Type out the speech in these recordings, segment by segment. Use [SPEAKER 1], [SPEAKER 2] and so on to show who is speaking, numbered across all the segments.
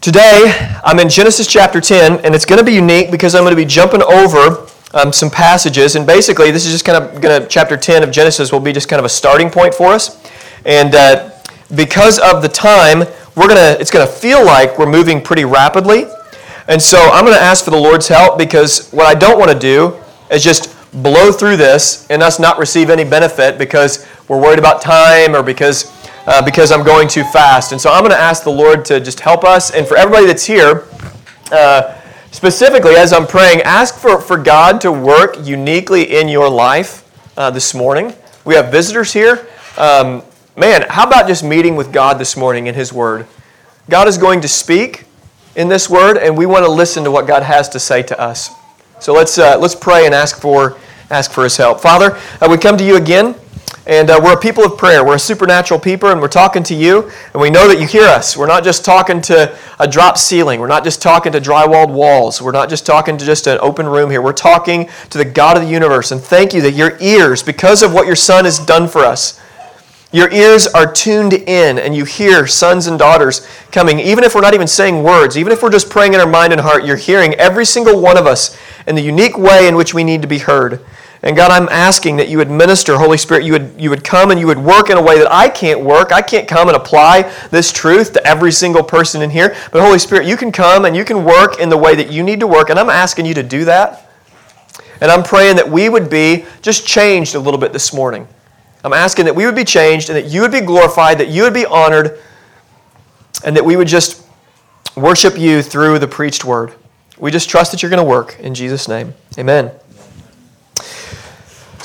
[SPEAKER 1] Today, I'm in Genesis chapter 10, and it's going to be unique because I'm going to be jumping over um, some passages. And basically, this is just kind of going to, chapter 10 of Genesis will be just kind of a starting point for us. And uh, because of the time, we're going to, it's going to feel like we're moving pretty rapidly. And so I'm going to ask for the Lord's help because what I don't want to do is just blow through this and us not receive any benefit because we're worried about time or because uh, because I'm going too fast. And so I'm going to ask the Lord to just help us. And for everybody that's here, uh, specifically as I'm praying, ask for, for God to work uniquely in your life uh, this morning. We have visitors here. Um, man, how about just meeting with God this morning in His Word? God is going to speak in this Word, and we want to listen to what God has to say to us. So let's, uh, let's pray and ask for, ask for His help. Father, uh, we come to you again. And uh, we're a people of prayer. We're a supernatural people, and we're talking to you, and we know that you hear us. We're not just talking to a drop ceiling. We're not just talking to drywalled walls. We're not just talking to just an open room here. We're talking to the God of the universe. And thank you that your ears, because of what your Son has done for us, your ears are tuned in, and you hear sons and daughters coming. Even if we're not even saying words, even if we're just praying in our mind and heart, you're hearing every single one of us in the unique way in which we need to be heard. And God, I'm asking that you would minister, Holy Spirit, you would, you would come and you would work in a way that I can't work. I can't come and apply this truth to every single person in here. But Holy Spirit, you can come and you can work in the way that you need to work. And I'm asking you to do that. And I'm praying that we would be just changed a little bit this morning. I'm asking that we would be changed and that you would be glorified, that you would be honored, and that we would just worship you through the preached word. We just trust that you're going to work. In Jesus' name, amen.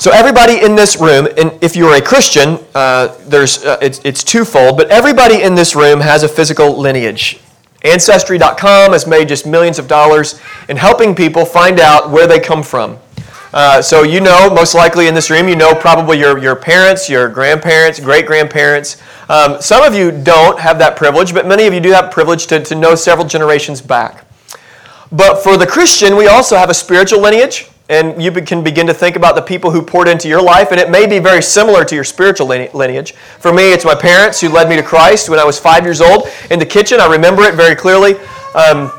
[SPEAKER 1] So everybody in this room, and if you're a Christian, uh, there's uh, it's, it's twofold, but everybody in this room has a physical lineage. Ancestry.com has made just millions of dollars in helping people find out where they come from. Uh, so you know, most likely in this room, you know probably your, your parents, your grandparents, great grandparents. Um, some of you don't have that privilege, but many of you do have privilege to, to know several generations back. But for the Christian, we also have a spiritual lineage and you can begin to think about the people who poured into your life, and it may be very similar to your spiritual lineage. For me, it's my parents who led me to Christ when I was five years old in the kitchen. I remember it very clearly. Um,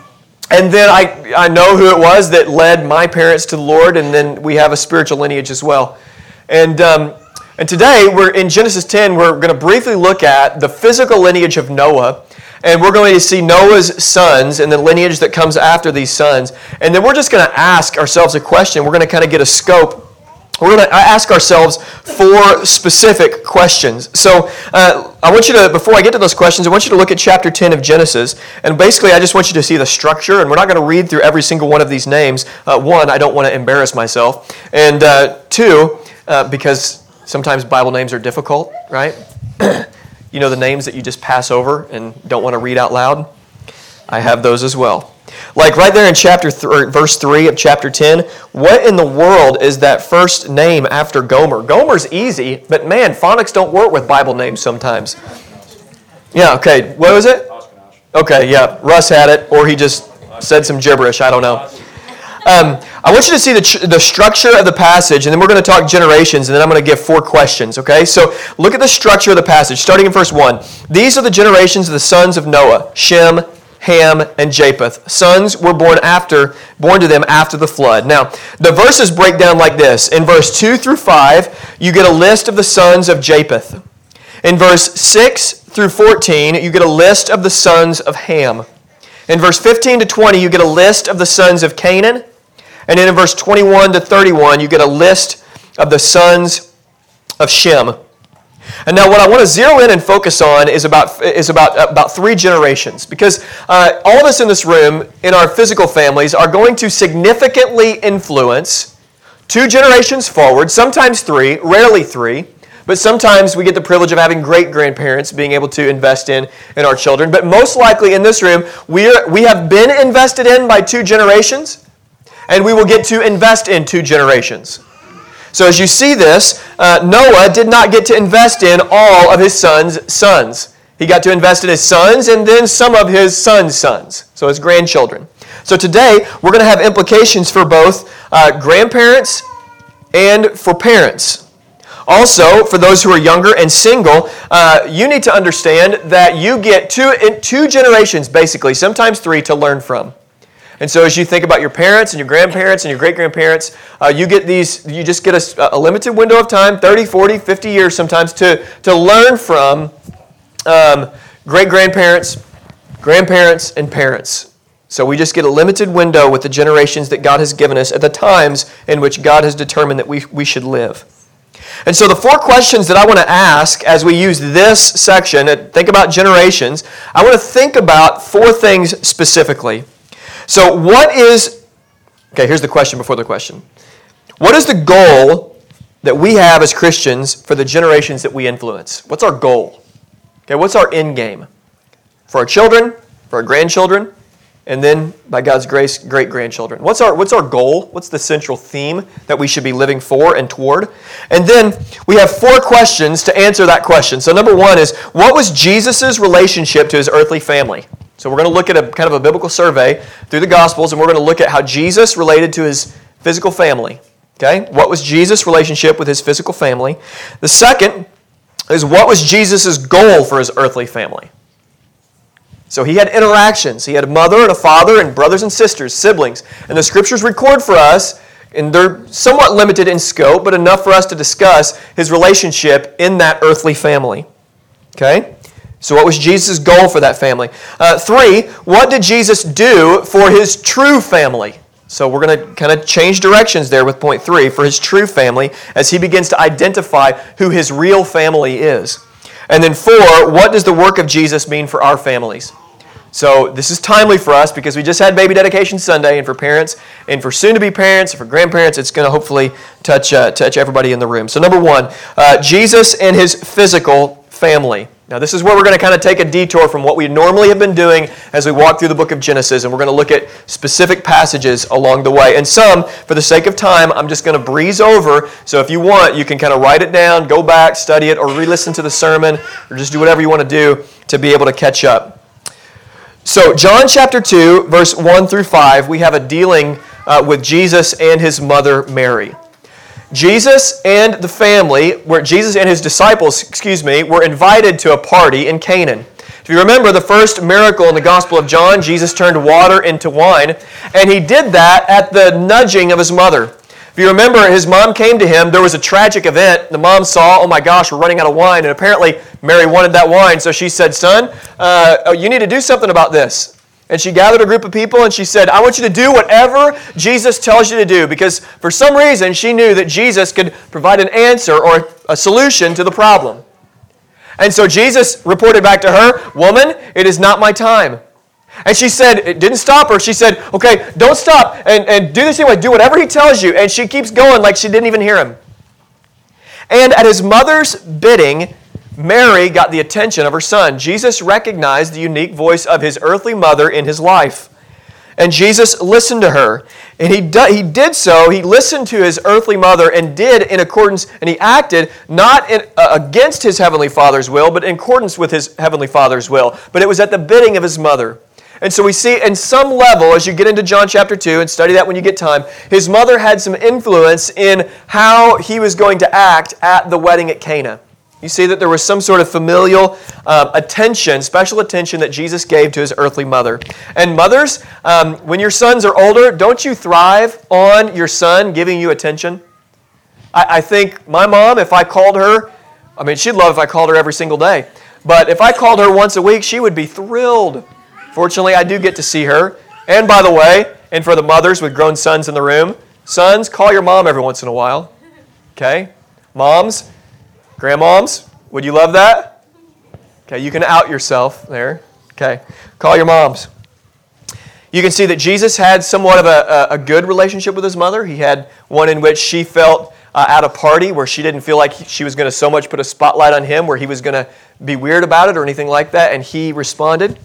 [SPEAKER 1] and then I, I know who it was that led my parents to the Lord, and then we have a spiritual lineage as well. And, um, and today, we're in Genesis 10, we're going to briefly look at the physical lineage of Noah and we're going to see Noah's sons and the lineage that comes after these sons. And then we're just going to ask ourselves a question. We're going to kind of get a scope. We're going to ask ourselves four specific questions. So, uh, I want you to, before I get to those questions, I want you to look at chapter 10 of Genesis. And basically, I just want you to see the structure. And we're not going to read through every single one of these names. Uh, one, I don't want to embarrass myself. And uh, two, uh, because sometimes Bible names are difficult, right? You know the names that you just pass over and don't want to read out loud? I have those as well. Like right there in chapter th- verse 3 of chapter 10, what in the world is that first name after Gomer? Gomer's easy, but man, phonics don't work with Bible names sometimes. Yeah, okay. What was it? Okay, yeah. Russ had it, or he just said some gibberish. I don't know. Um, I want you to see the, the structure of the passage, and then we're going to talk generations, and then I'm going to give four questions, okay? So look at the structure of the passage, starting in verse 1. These are the generations of the sons of Noah Shem, Ham, and Japheth. Sons were born after, born to them after the flood. Now, the verses break down like this. In verse 2 through 5, you get a list of the sons of Japheth. In verse 6 through 14, you get a list of the sons of Ham. In verse 15 to 20, you get a list of the sons of Canaan. And then in verse 21 to 31, you get a list of the sons of Shem. And now, what I want to zero in and focus on is about, is about, about three generations. Because uh, all of us in this room, in our physical families, are going to significantly influence two generations forward, sometimes three, rarely three. But sometimes we get the privilege of having great grandparents being able to invest in, in our children. But most likely in this room, we, are, we have been invested in by two generations and we will get to invest in two generations. So, as you see this, uh, Noah did not get to invest in all of his sons' sons. He got to invest in his sons and then some of his sons' sons, so his grandchildren. So, today we're going to have implications for both uh, grandparents and for parents. Also, for those who are younger and single, uh, you need to understand that you get two, two generations, basically, sometimes three, to learn from. And so, as you think about your parents and your grandparents and your great grandparents, uh, you get these, you just get a, a, limited window of time 30, 40, 50 years sometimes to, to learn from um, great grandparents, grandparents, and parents. So, we just get a limited window with the generations that God has given us at the times in which God has determined that we, we should live. And so, the four questions that I want to ask as we use this section, uh, think about generations, I want to think about four things specifically. So, what is, okay, here's the question before the question. What is the goal that we have as Christians for the generations that we influence? What's our goal? Okay, what's our end game? For our children, for our grandchildren, and then by God's grace, great grandchildren. What's our, what's our goal? What's the central theme that we should be living for and toward? And then we have four questions to answer that question. So, number one is what was Jesus' relationship to his earthly family? So we're going to look at a kind of a biblical survey through the Gospels, and we're going to look at how Jesus related to his physical family. Okay? What was Jesus' relationship with his physical family? The second is what was Jesus' goal for his earthly family? So he had interactions. He had a mother and a father and brothers and sisters, siblings. And the scriptures record for us, and they're somewhat limited in scope, but enough for us to discuss his relationship in that earthly family. Okay? So, what was Jesus' goal for that family? Uh, three, what did Jesus do for his true family? So, we're going to kind of change directions there with point three for his true family as he begins to identify who his real family is. And then, four, what does the work of Jesus mean for our families? So, this is timely for us because we just had Baby Dedication Sunday, and for parents, and for soon to be parents, and for grandparents, it's going to hopefully touch, uh, touch everybody in the room. So, number one, uh, Jesus and his physical family. Now, this is where we're going to kind of take a detour from what we normally have been doing as we walk through the book of Genesis, and we're going to look at specific passages along the way. And some, for the sake of time, I'm just going to breeze over. So if you want, you can kind of write it down, go back, study it, or re listen to the sermon, or just do whatever you want to do to be able to catch up. So, John chapter 2, verse 1 through 5, we have a dealing uh, with Jesus and his mother Mary. Jesus and the family, where Jesus and his disciples, excuse me, were invited to a party in Canaan. If you remember the first miracle in the Gospel of John, Jesus turned water into wine, and he did that at the nudging of his mother. If you remember, his mom came to him. There was a tragic event. The mom saw, oh my gosh, we're running out of wine. And apparently, Mary wanted that wine. So she said, Son, uh, you need to do something about this. And she gathered a group of people and she said, I want you to do whatever Jesus tells you to do. Because for some reason, she knew that Jesus could provide an answer or a solution to the problem. And so Jesus reported back to her, Woman, it is not my time. And she said, it didn't stop her. She said, Okay, don't stop and, and do this anyway. Do whatever he tells you. And she keeps going like she didn't even hear him. And at his mother's bidding, Mary got the attention of her son. Jesus recognized the unique voice of his earthly mother in his life. And Jesus listened to her. And he, do, he did so, he listened to his earthly mother and did in accordance, and he acted not in, uh, against his heavenly father's will, but in accordance with his heavenly father's will. But it was at the bidding of his mother. And so we see in some level, as you get into John chapter 2 and study that when you get time, his mother had some influence in how he was going to act at the wedding at Cana. You see that there was some sort of familial um, attention, special attention that Jesus gave to his earthly mother. And mothers, um, when your sons are older, don't you thrive on your son giving you attention? I, I think my mom, if I called her, I mean, she'd love if I called her every single day. But if I called her once a week, she would be thrilled. Fortunately, I do get to see her. And by the way, and for the mothers with grown sons in the room, sons, call your mom every once in a while. Okay? Moms, Grandmoms, would you love that? Okay, you can out yourself there. Okay, call your moms. You can see that Jesus had somewhat of a, a good relationship with his mother. He had one in which she felt uh, at a party where she didn't feel like she was going to so much put a spotlight on him, where he was going to be weird about it or anything like that, and he responded.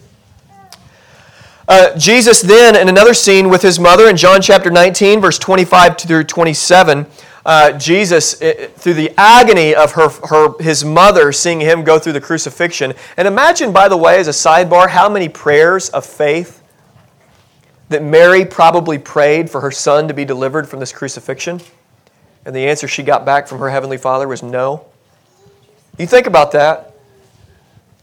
[SPEAKER 1] Uh, Jesus then, in another scene with his mother in John chapter 19, verse 25 through 27, uh, Jesus, through the agony of her, her, his mother, seeing him go through the crucifixion. And imagine, by the way, as a sidebar, how many prayers of faith that Mary probably prayed for her son to be delivered from this crucifixion. And the answer she got back from her Heavenly Father was no. You think about that.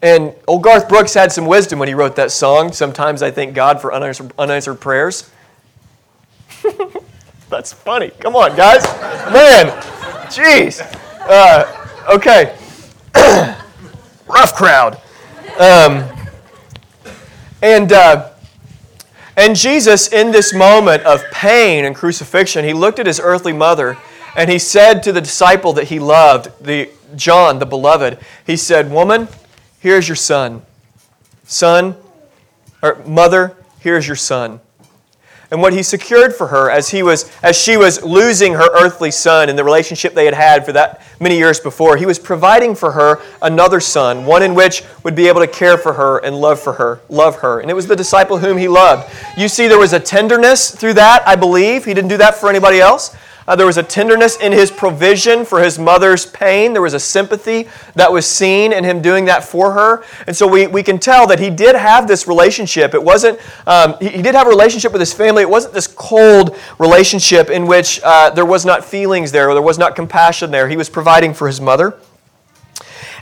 [SPEAKER 1] And old Garth Brooks had some wisdom when he wrote that song. Sometimes I thank God for unanswered, unanswered prayers. That's funny. Come on, guys. Man, jeez. Uh, okay. Rough crowd. Um, and, uh, and Jesus, in this moment of pain and crucifixion, he looked at his earthly mother and he said to the disciple that he loved, the John, the beloved, he said, Woman, here's your son. Son, or mother, here's your son and what he secured for her as he was as she was losing her earthly son in the relationship they had had for that many years before. He was providing for her another son one in which would be able to care for her and love for her love her. And it was the disciple whom he loved. You see there was a tenderness through that i believe. He didn't do that for anybody else uh, there was a tenderness in his provision for his mother's pain. There was a sympathy that was seen in him doing that for her. And so we, we can tell that he did have this relationship. It wasn't, um, he, he, did have a relationship with his family. It wasn't this cold relationship in which uh, there was not feelings there or there was not compassion there. He was providing for his mother.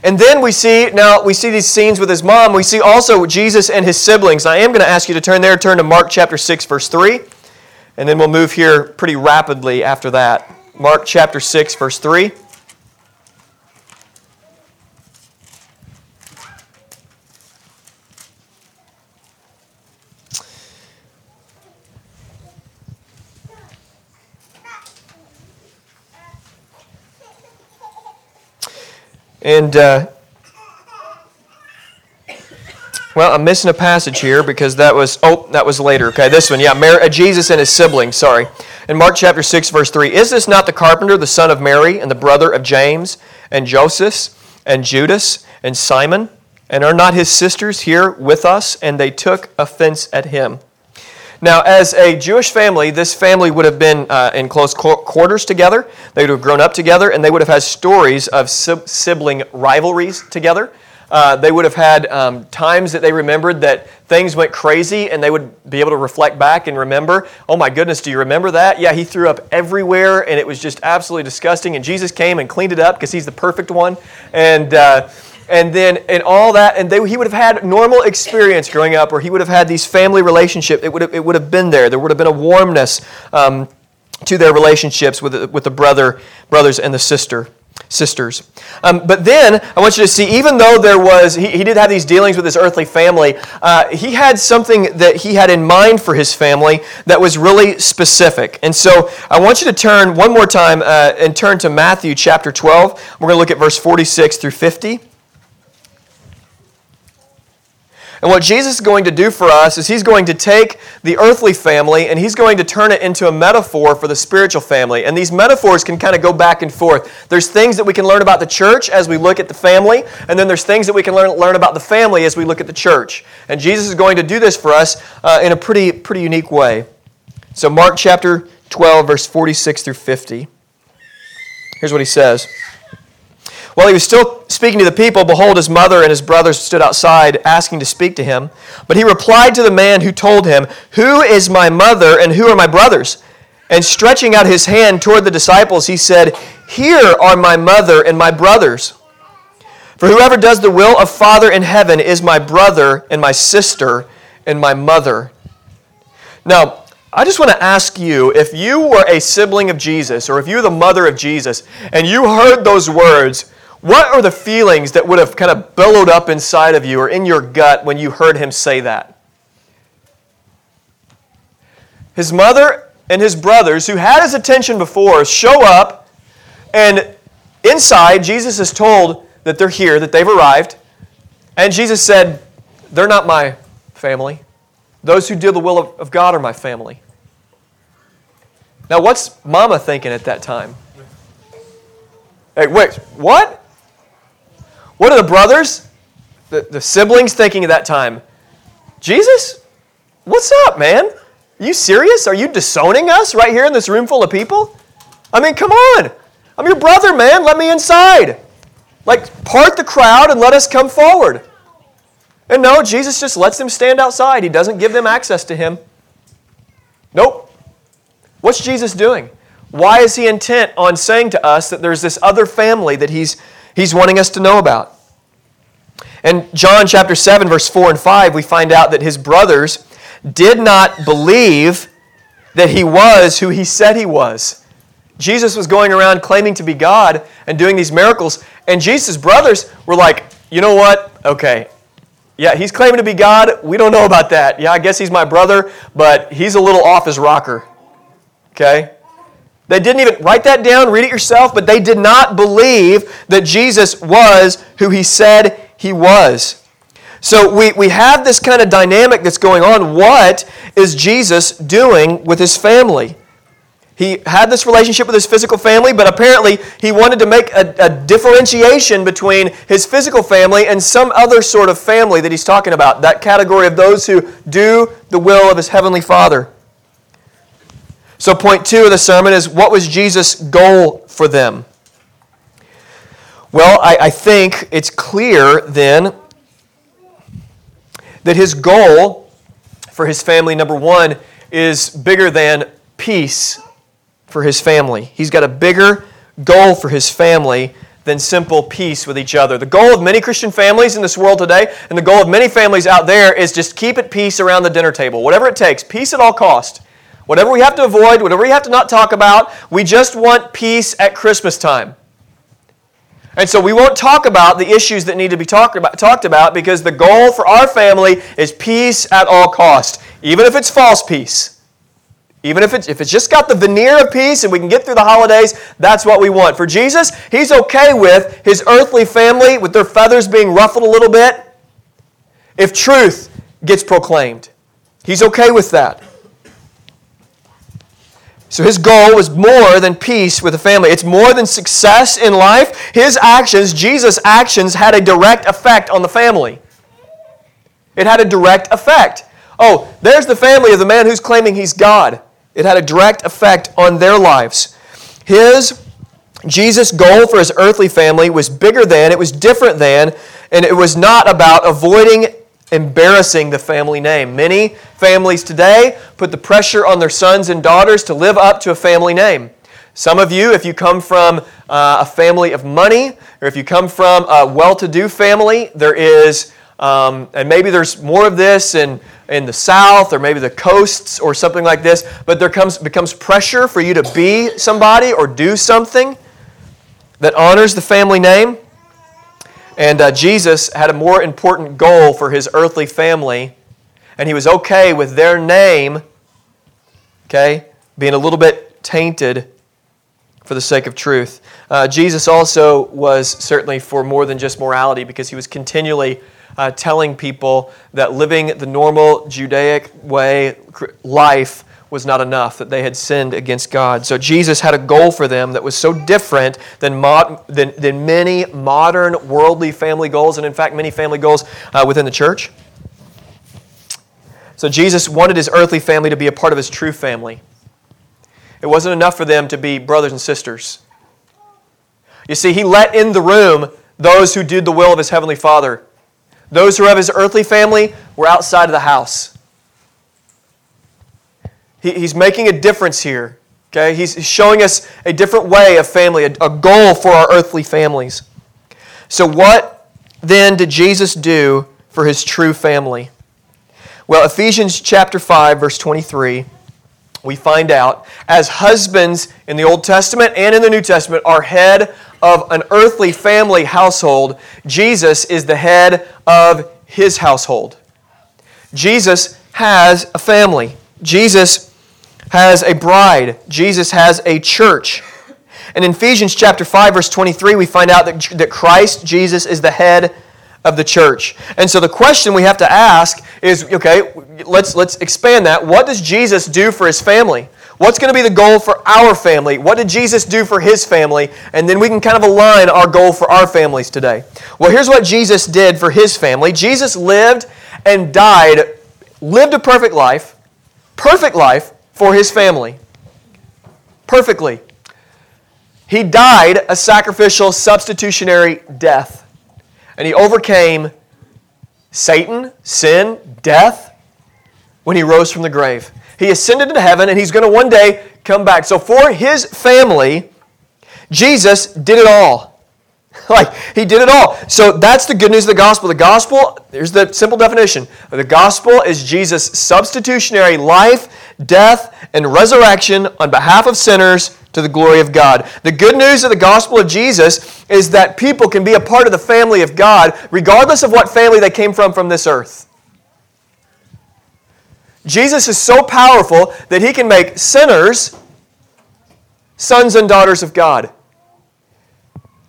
[SPEAKER 1] And then we see, now we see these scenes with his mom. We see also Jesus and his siblings. I am going to ask you to turn there, turn to Mark chapter 6, verse 3. And then we'll move here pretty rapidly after that. Mark chapter 6, verse 3. And uh, well, I'm missing a passage here because that was, oh, that was later. Okay, this one. Yeah, Mary, uh, Jesus and his siblings, sorry. In Mark chapter 6, verse 3, Is this not the carpenter, the son of Mary, and the brother of James, and Joseph, and Judas, and Simon? And are not his sisters here with us? And they took offense at him. Now, as a Jewish family, this family would have been uh, in close quarters together. They would have grown up together, and they would have had stories of sibling rivalries together. Uh, they would have had um, times that they remembered that things went crazy and they would be able to reflect back and remember, oh my goodness, do you remember that? Yeah, he threw up everywhere and it was just absolutely disgusting. And Jesus came and cleaned it up because he's the perfect one. And, uh, and then and all that and they, he would have had normal experience growing up or he would have had these family relationships it would have, it would have been there there would have been a warmness um, to their relationships with, with the brother brothers and the sister sisters. Um, but then I want you to see, even though there was, he, he did have these dealings with his earthly family, uh, he had something that he had in mind for his family that was really specific. And so I want you to turn one more time uh, and turn to Matthew chapter 12. We're going to look at verse 46 through 50. And what Jesus is going to do for us is he's going to take the earthly family and he's going to turn it into a metaphor for the spiritual family. And these metaphors can kind of go back and forth. There's things that we can learn about the church as we look at the family, and then there's things that we can learn, learn about the family as we look at the church. And Jesus is going to do this for us uh, in a pretty, pretty unique way. So, Mark chapter 12, verse 46 through 50. Here's what he says. While he was still speaking to the people, behold, his mother and his brothers stood outside asking to speak to him. But he replied to the man who told him, Who is my mother and who are my brothers? And stretching out his hand toward the disciples, he said, Here are my mother and my brothers. For whoever does the will of Father in heaven is my brother and my sister and my mother. Now, I just want to ask you if you were a sibling of Jesus or if you were the mother of Jesus and you heard those words, what are the feelings that would have kind of billowed up inside of you or in your gut when you heard him say that? His mother and his brothers, who had his attention before, show up, and inside, Jesus is told that they're here, that they've arrived. And Jesus said, They're not my family. Those who do the will of, God are my family. Now, what's mama thinking at that time? Hey, wait, what? What are the brothers, the, the siblings thinking at that time? Jesus? What's up, man? Are you serious? Are you disowning us right here in this room full of people? I mean, come on. I'm your brother, man. Let me inside. Like, part the crowd and let us come forward. And no, Jesus just lets them stand outside. He doesn't give them access to him. Nope. What's Jesus doing? Why is he intent on saying to us that there's this other family that he's, he's wanting us to know about? In John chapter 7, verse 4 and 5, we find out that his brothers did not believe that he was who he said he was. Jesus was going around claiming to be God and doing these miracles, and Jesus' brothers were like, you know what? Okay. Yeah, he's claiming to be God. We don't know about that. Yeah, I guess he's my brother, but he's a little off his rocker. Okay? They didn't even write that down, read it yourself, but they did not believe that Jesus was who he said he was. So we, we have this kind of dynamic that's going on. What is Jesus doing with his family? He had this relationship with his physical family, but apparently he wanted to make a, a, differentiation between his physical family and some other sort of family that he's talking about, that category of those who do the will of his heavenly Father. So, point two of the sermon is what was Jesus' goal for them? Well, I, I think it's clear then that his goal for his family, number one, is bigger than peace for his family. He's got a bigger goal for his family than simple peace with each other. The goal of many Christian families in this world today, and the goal of many families out there, is just keep at peace around the dinner table. Whatever it takes, peace at all cost. Whatever we have to avoid, whatever we have to not talk about, we just want peace at Christmas time. And so we won't talk about the issues that need to be talked about, talked about because the goal for our family is peace at all cost, even if it's false peace. Even if it's, if it's just got the veneer of peace and we can get through the holidays, that's what we want. For Jesus, he's okay with his earthly family, with their feathers being ruffled a little bit, if truth gets proclaimed. He's okay with that. So his goal was more than peace with the family. It's more than success in life. His actions, Jesus' actions, had a direct effect on the family. It had a direct effect. Oh, there's the family of the man who's claiming he's God. It had a direct effect on their lives. His, Jesus' goal for his earthly family was bigger than, it was different than, and it was not about avoiding embarrassing the family name. Many families today put the pressure on their sons and daughters to live up to a family name. Some of you, if you come from uh, a family of money, or if you come from a well to do family, there is, um, and maybe there's more of this in in the south or maybe the coasts or something like this, but there comes, becomes pressure for you to be somebody or do something that honors the family name. And uh, Jesus had a more important goal for his earthly family, and he was okay with their name, okay, being a little bit tainted for the sake of truth. Uh, Jesus also was certainly for more than just morality because he was continually uh, telling people that living the normal Judaic way life was not enough, that they had sinned against God. So Jesus had a goal for them that was so different than, mod, than, than many modern worldly family goals, and in fact, many family goals uh, within the church. So Jesus wanted his earthly family to be a part of his true family. It wasn't enough for them to be brothers and sisters. You see, he let in the room those who did the will of his heavenly Father. Those who were of his earthly family were outside of the house. He, he's making a difference here. Okay? He's showing us a different way of family, a, a goal for our earthly families. So, what then did Jesus do for his true family? Well, Ephesians chapter 5, verse 23, we find out as husbands in the Old Testament and in the New Testament are head of an earthly family household, Jesus is the head of his household. Jesus has a family. Jesus has a bride. Jesus has a church. And in Ephesians chapter 5 verse 23 we find out that, that Christ Jesus is the head of the church. And so the question we have to ask is okay, let's let's expand that. What does Jesus do for his family? What's going to be the goal for our family? What did Jesus do for his family? And then we can kind of align our goal for our families today. Well, here's what Jesus did for his family Jesus lived and died, lived a perfect life, perfect life for his family. Perfectly. He died a sacrificial, substitutionary death. And he overcame Satan, sin, death when he rose from the grave. He ascended into heaven, and he's going to one day come back. So for his family, Jesus did it all. like, he did it all. So that's the good news of the gospel. The gospel, here's the simple definition the gospel is Jesus' substitutionary life, death, and resurrection on behalf of sinners to the glory of God. The good news of the gospel of Jesus is that people can be a part of the family of God regardless of what family they came from from this earth. Jesus is so powerful that he can make sinners sons and daughters of God.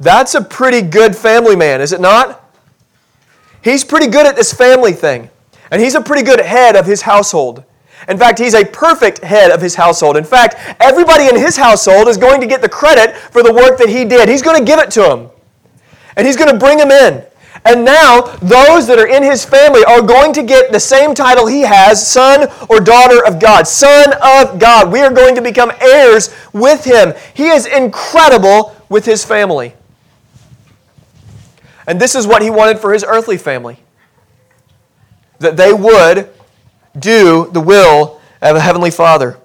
[SPEAKER 1] That's a pretty good family man, is it not? He's pretty good at this family thing. And he's a pretty good head of his household. In fact, he's a perfect head of his household. In fact, everybody in his household is going to get the credit for the work that he did. He's going to give it to them. And he's going to bring them in. And now, those that are in his family are going to get the same title he has son or daughter of God. Son of God. We are going to become heirs with him. He is incredible with his family. And this is what he wanted for his earthly family that they would do the will of a Heavenly Father.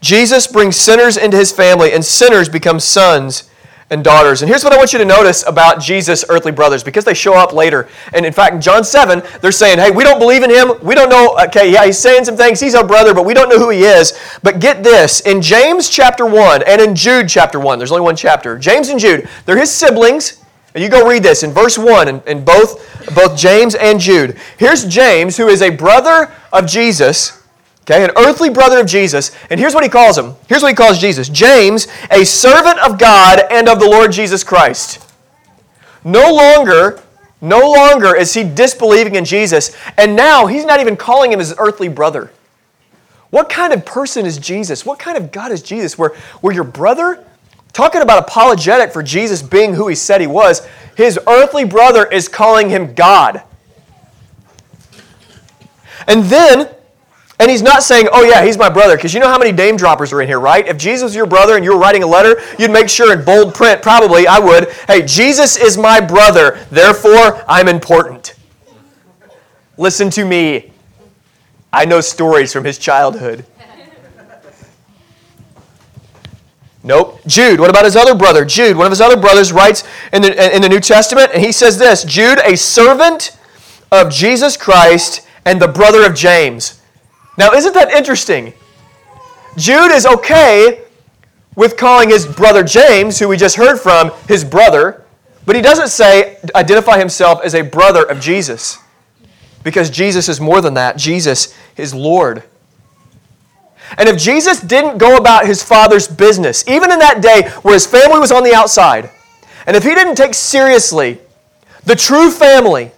[SPEAKER 1] Jesus brings sinners into his family, and sinners become sons and daughters. And here's what I want you to notice about Jesus' earthly brothers because they show up later. And in fact, in John 7, they're saying, hey, we don't believe in him. We don't know. Okay, yeah, he's saying some things. He's our brother, but we don't know who he is. But get this in James chapter 1 and in Jude chapter 1, there's only one chapter. James and Jude, they're his siblings. And you go read this in verse 1 in, in both, both James and Jude. Here's James, who is a brother of Jesus Okay, an earthly brother of Jesus. And here's what he calls him. Here's what he calls Jesus James, a servant of God and of the Lord Jesus Christ. No longer, no longer is he disbelieving in Jesus. And now he's not even calling him his earthly brother. What kind of person is Jesus? What kind of God is Jesus? Where, where your brother, talking about apologetic for Jesus being who he said he was, his earthly brother is calling him God. And then and he's not saying, oh, yeah, he's my brother, because you know how many name droppers are in here, right? If Jesus was your brother and you were writing a letter, you'd make sure in bold print, probably, I would, hey, Jesus is my brother, therefore I'm important. Listen to me. I know stories from his childhood. Nope. Jude, what about his other brother? Jude, one of his other brothers, writes in the, in the New Testament, and he says this Jude, a servant of Jesus Christ and the brother of James. Now, isn't that interesting? Jude is okay with calling his brother James, who we just heard from, his brother, but he doesn't say, identify himself as a brother of Jesus. Because Jesus is more than that. Jesus is Lord. And if Jesus didn't go about his father's business, even in that day where his family was on the outside, and if he didn't take seriously the true family,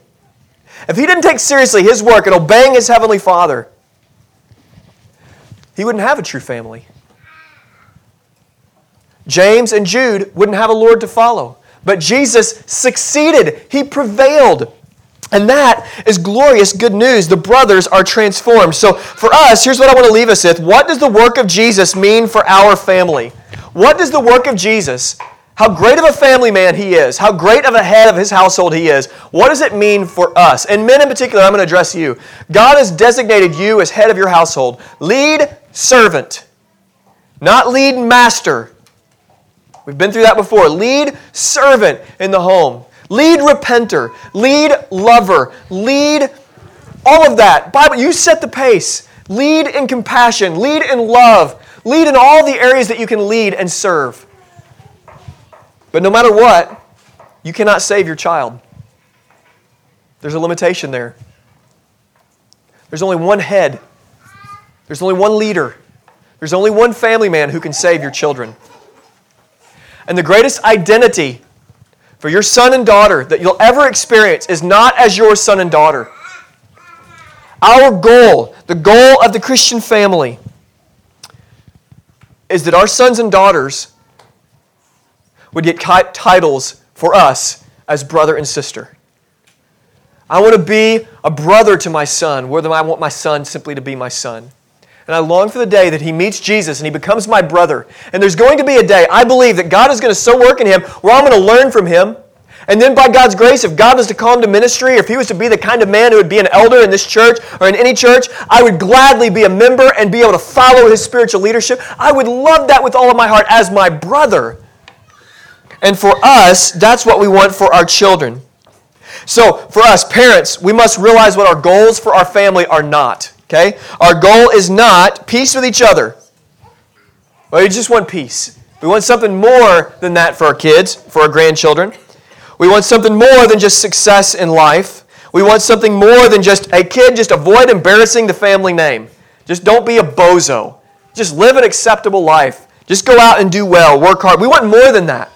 [SPEAKER 1] if he didn't take seriously his work and obeying his heavenly father, he wouldn't have a true family. James and Jude wouldn't have a Lord to follow. But Jesus succeeded, he prevailed. And that is glorious good news. The brothers are transformed. So, for us, here's what I want to leave us with. What does the work of Jesus mean for our family? What does the work of Jesus how great of a family man he is, how great of a head of his household he is. What does it mean for us? And men in particular, I'm going to address you. God has designated you as head of your household. Lead servant, not lead master. We've been through that before. Lead servant in the home. Lead repenter. Lead lover. Lead all of that. Bible, you set the pace. Lead in compassion. Lead in love. Lead in all the areas that you can lead and serve. But no matter what, you cannot save your child. There's a limitation there. There's only one head, there's only one leader, there's only one family man who can save your children. And the greatest identity for your son and daughter that you'll ever experience is not as your son and daughter. Our goal, the goal of the Christian family, is that our sons and daughters would get titles for us as brother and sister. I want to be a brother to my son, whether I want my son simply to be my son. And I long for the day that he meets Jesus and he becomes my brother. And there's going to be a day, I believe, that God is going to so work in him where I'm going to learn from him And then, by God's grace, if God was to call him to ministry, or if he was to be the kind of man who would be an elder in this church or in any church, I would gladly be a member and be able to follow his spiritual leadership. I would love that with all of my heart as my brother. And for us, that's what we want for our children. So, for us, parents, we must realize what our goals for our family are not. Okay? Our goal is not peace with each other. Well, we just want peace. We want something more than that for our kids, for our grandchildren. We want something more than just success in life. We want something more than just, a kid, just avoid embarrassing the family name. Just don't be a bozo. Just live an acceptable life. Just go out and do well, work hard. We want more than that.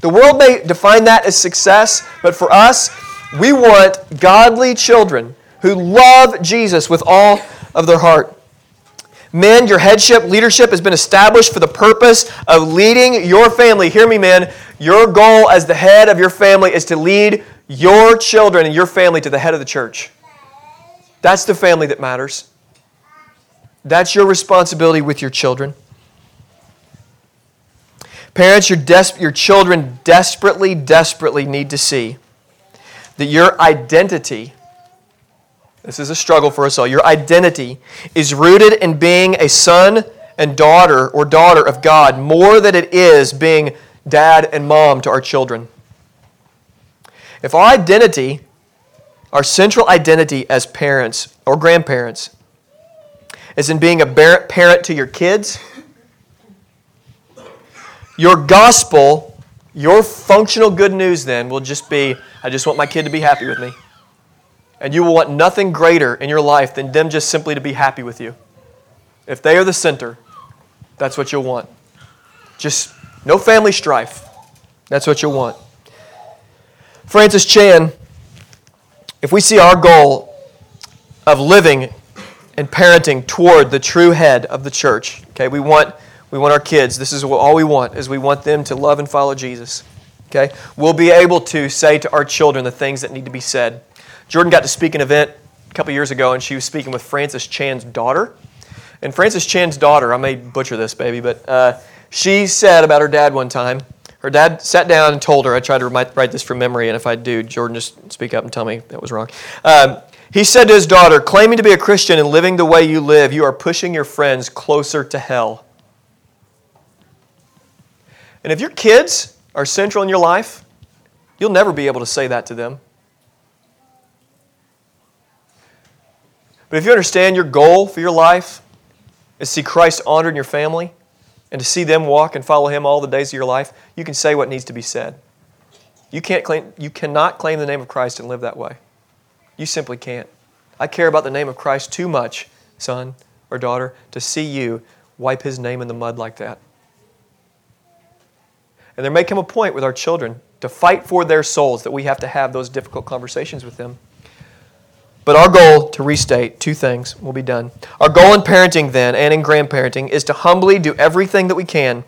[SPEAKER 1] The world may define that as success, but for us, we want godly children who love Jesus with all of their heart. Men, your headship, leadership has been established for the purpose of leading your family. Hear me, men. Your goal as the head of your family is to lead your children and your family to the head of the church. That's the family that matters. That's your responsibility with your children. Parents, your, des- your children desperately, desperately need to see that your identity this is a struggle for us all. Your identity is rooted in being a son and daughter or daughter of God more than it is being dad and mom to our children. If our identity, our central identity as parents or grandparents, is in being a parent to your kids, your gospel, your functional good news then will just be I just want my kid to be happy with me. And you will want nothing greater in your life than them just simply to be happy with you. If they are the center, that's what you'll want. Just no family strife. That's what you'll want. Francis Chan, if we see our goal of living and parenting toward the true head of the church, okay, we want, we want our kids, this is what all we want, is we want them to love and follow Jesus. Okay? We'll be able to say to our children the things that need to be said. Jordan got to speak an event a couple years ago, and she was speaking with Francis Chan's daughter. And Francis Chan's daughter, I may butcher this, baby, but uh, she said about her dad one time, her dad sat down and told her, I tried to write this from memory, and if I do, Jordan, just speak up and tell me that was wrong. Um, he said to his daughter, claiming to be a Christian and living the way you live, you are pushing your friends closer to hell. And if your kids are central in your life, you'll never be able to say that to them. But if you understand your goal for your life is to see Christ honored in your family and to see them walk and follow Him all the days of your life, you can say what needs to be said. You, can't claim, you cannot claim the name of Christ and live that way. You simply can't. I care about the name of Christ too much, son or daughter, to see you wipe His name in the mud like that. And there may come a point with our children to fight for their souls that we have to have those difficult conversations with them. But our goal, to restate, two things will be done. Our goal in parenting, then, and in grandparenting, is to humbly do everything that we can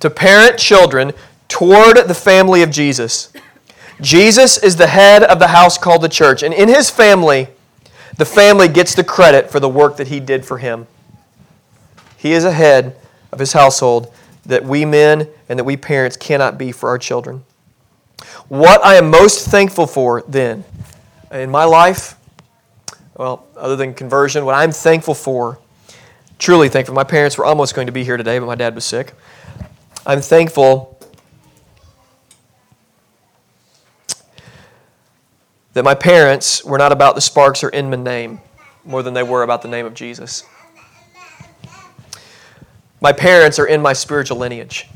[SPEAKER 1] to parent children toward the family of Jesus. Jesus is the head of the house called the church, and in his family, the family gets the credit for the work that he did for him. He is a head of his household that we men and that we parents cannot be for our children. What I am most thankful for, then, in my life, well, other than conversion, what I'm thankful for, truly thankful. My parents were almost going to be here today, but my dad was sick. I'm thankful that my parents were not about the Sparks or Inman name more than they were about the name of Jesus. My parents are in my spiritual lineage.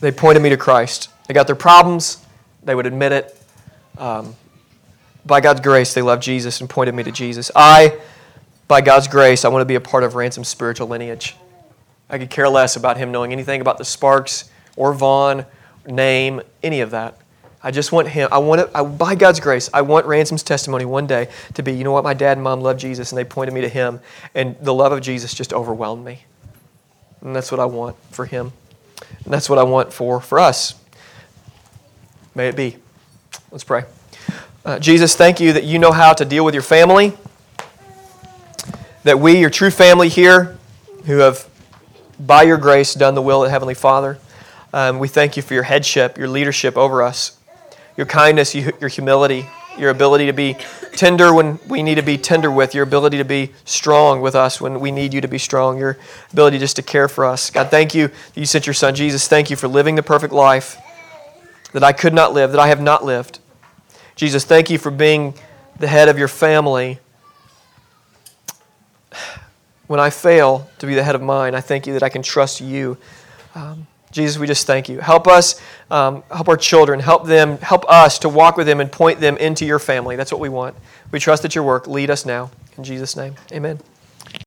[SPEAKER 1] They pointed me to Christ. They got their problems, they would admit it. Um, by God's grace, they loved Jesus and pointed me to Jesus. I, by God's grace, I want to be a part of Ransom's spiritual lineage. I could care less about him knowing anything about the Sparks or Vaughn name, any of that. I just want him, I want it, I, by God's grace, I want Ransom's testimony one day to be, you know what, my dad and mom loved Jesus and they pointed me to him, and the love of Jesus just overwhelmed me. And that's what I want for him. And that's what I want for, for us. May it be. Let's pray. Uh, Jesus, thank you that you know how to deal with your family. That we, your true family here, who have, by your grace, done the will of the Heavenly Father, Um, we thank you for your headship, your leadership over us, your kindness, your humility, your ability to be tender when we need to be tender with, your ability to be strong with us when we need you to be strong, your ability just to care for us. God, thank you that you sent your son Jesus. Thank you for living the perfect life that I could not live, that I have not lived. Jesus, thank you for being the head of your family. When I fail to be the head of mine, I thank you that I can trust you. Um, Jesus, we just thank you. Help us, um, help our children, help them, help us to walk with them and point them into your family. That's what we want. We trust that your work. Lead us now. In Jesus' name, amen.